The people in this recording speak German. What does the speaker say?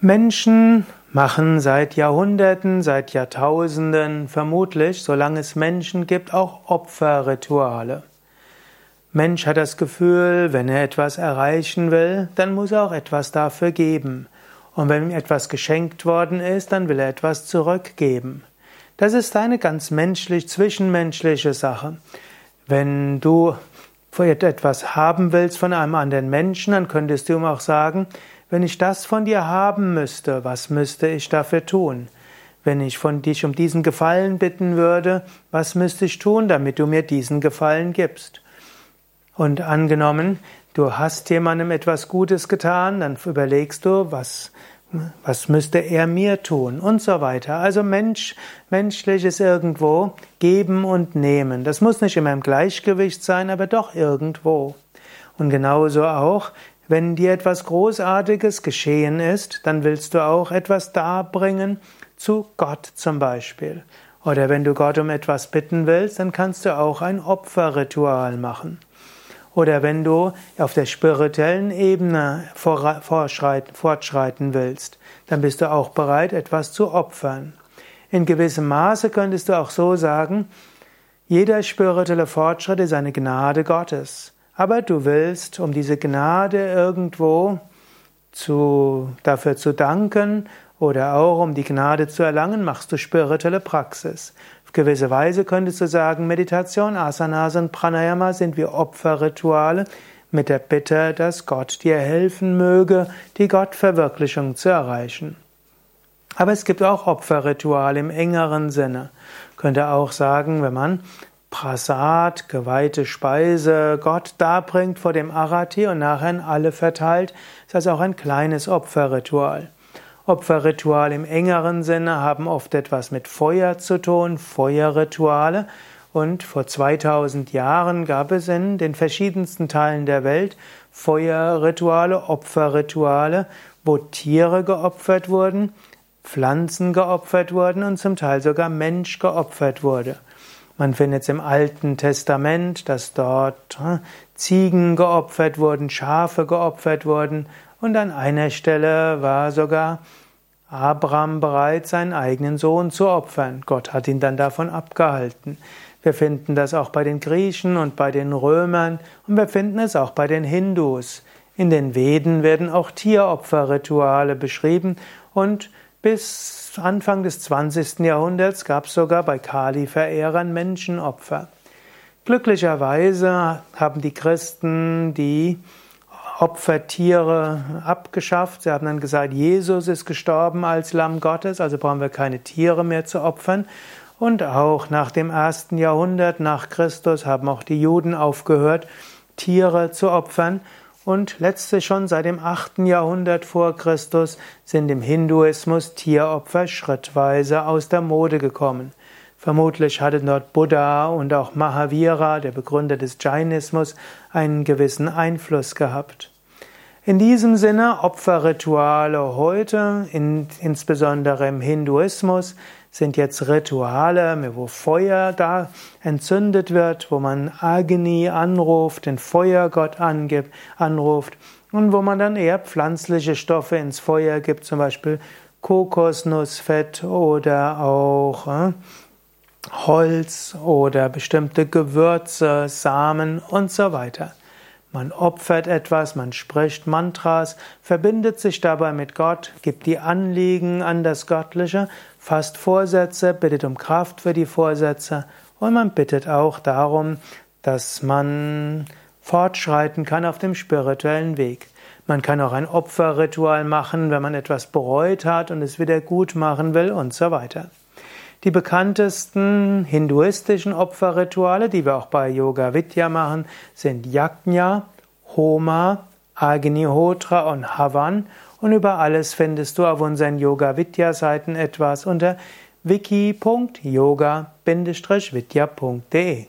Menschen machen seit Jahrhunderten, seit Jahrtausenden, vermutlich, solange es Menschen gibt, auch Opferrituale. Mensch hat das Gefühl, wenn er etwas erreichen will, dann muss er auch etwas dafür geben. Und wenn ihm etwas geschenkt worden ist, dann will er etwas zurückgeben. Das ist eine ganz menschlich, zwischenmenschliche Sache. Wenn du etwas haben willst von einem anderen Menschen, dann könntest du ihm auch sagen, wenn ich das von dir haben müsste, was müsste ich dafür tun? Wenn ich von dich um diesen Gefallen bitten würde, was müsste ich tun, damit du mir diesen Gefallen gibst? Und angenommen, du hast jemandem etwas Gutes getan, dann überlegst du, was, was müsste er mir tun und so weiter. Also Mensch, menschlich ist irgendwo geben und nehmen. Das muss nicht immer im Gleichgewicht sein, aber doch irgendwo. Und genauso auch, wenn dir etwas Großartiges geschehen ist, dann willst du auch etwas darbringen zu Gott zum Beispiel. Oder wenn du Gott um etwas bitten willst, dann kannst du auch ein Opferritual machen. Oder wenn du auf der spirituellen Ebene fortschreiten willst, dann bist du auch bereit, etwas zu opfern. In gewissem Maße könntest du auch so sagen, jeder spirituelle Fortschritt ist eine Gnade Gottes. Aber du willst, um diese Gnade irgendwo zu, dafür zu danken oder auch um die Gnade zu erlangen, machst du spirituelle Praxis. Auf gewisse Weise könntest du sagen, Meditation, Asanas und Pranayama sind wie Opferrituale mit der Bitte, dass Gott dir helfen möge, die Gottverwirklichung zu erreichen. Aber es gibt auch Opferrituale im engeren Sinne. Könnte auch sagen, wenn man Prasad, geweihte Speise, Gott darbringt vor dem Arati und nachher in alle verteilt, ist also auch ein kleines Opferritual. Opferrituale im engeren Sinne haben oft etwas mit Feuer zu tun, Feuerrituale. Und vor 2000 Jahren gab es in den verschiedensten Teilen der Welt Feuerrituale, Opferrituale, wo Tiere geopfert wurden, Pflanzen geopfert wurden und zum Teil sogar Mensch geopfert wurde. Man findet es im Alten Testament, dass dort hm, Ziegen geopfert wurden, Schafe geopfert wurden und an einer Stelle war sogar Abraham bereit, seinen eigenen Sohn zu opfern. Gott hat ihn dann davon abgehalten. Wir finden das auch bei den Griechen und bei den Römern und wir finden es auch bei den Hindus. In den Veden werden auch Tieropferrituale beschrieben und bis Anfang des 20. Jahrhunderts gab es sogar bei Kali-Verehrern Menschenopfer. Glücklicherweise haben die Christen die Opfertiere abgeschafft. Sie haben dann gesagt, Jesus ist gestorben als Lamm Gottes, also brauchen wir keine Tiere mehr zu opfern. Und auch nach dem ersten Jahrhundert nach Christus haben auch die Juden aufgehört, Tiere zu opfern und letztlich schon seit dem 8. Jahrhundert vor Christus sind im Hinduismus Tieropfer schrittweise aus der Mode gekommen. Vermutlich hatte dort Buddha und auch Mahavira, der Begründer des Jainismus, einen gewissen Einfluss gehabt. In diesem Sinne Opferrituale heute, in, insbesondere im Hinduismus, sind jetzt Rituale, wo Feuer da entzündet wird, wo man Agni anruft, den Feuergott angibt, anruft und wo man dann eher pflanzliche Stoffe ins Feuer gibt, zum Beispiel Kokosnussfett oder auch äh, Holz oder bestimmte Gewürze, Samen und so weiter. Man opfert etwas, man spricht Mantras, verbindet sich dabei mit Gott, gibt die Anliegen an das Göttliche, fasst Vorsätze, bittet um Kraft für die Vorsätze und man bittet auch darum, dass man fortschreiten kann auf dem spirituellen Weg. Man kann auch ein Opferritual machen, wenn man etwas bereut hat und es wieder gut machen will und so weiter. Die bekanntesten hinduistischen Opferrituale, die wir auch bei Yoga Vidya machen, sind Yajna, Homa, Agnihotra und Havan. Und über alles findest du auf unseren Yoga Vidya Seiten etwas unter wiki.yoga-vidya.de.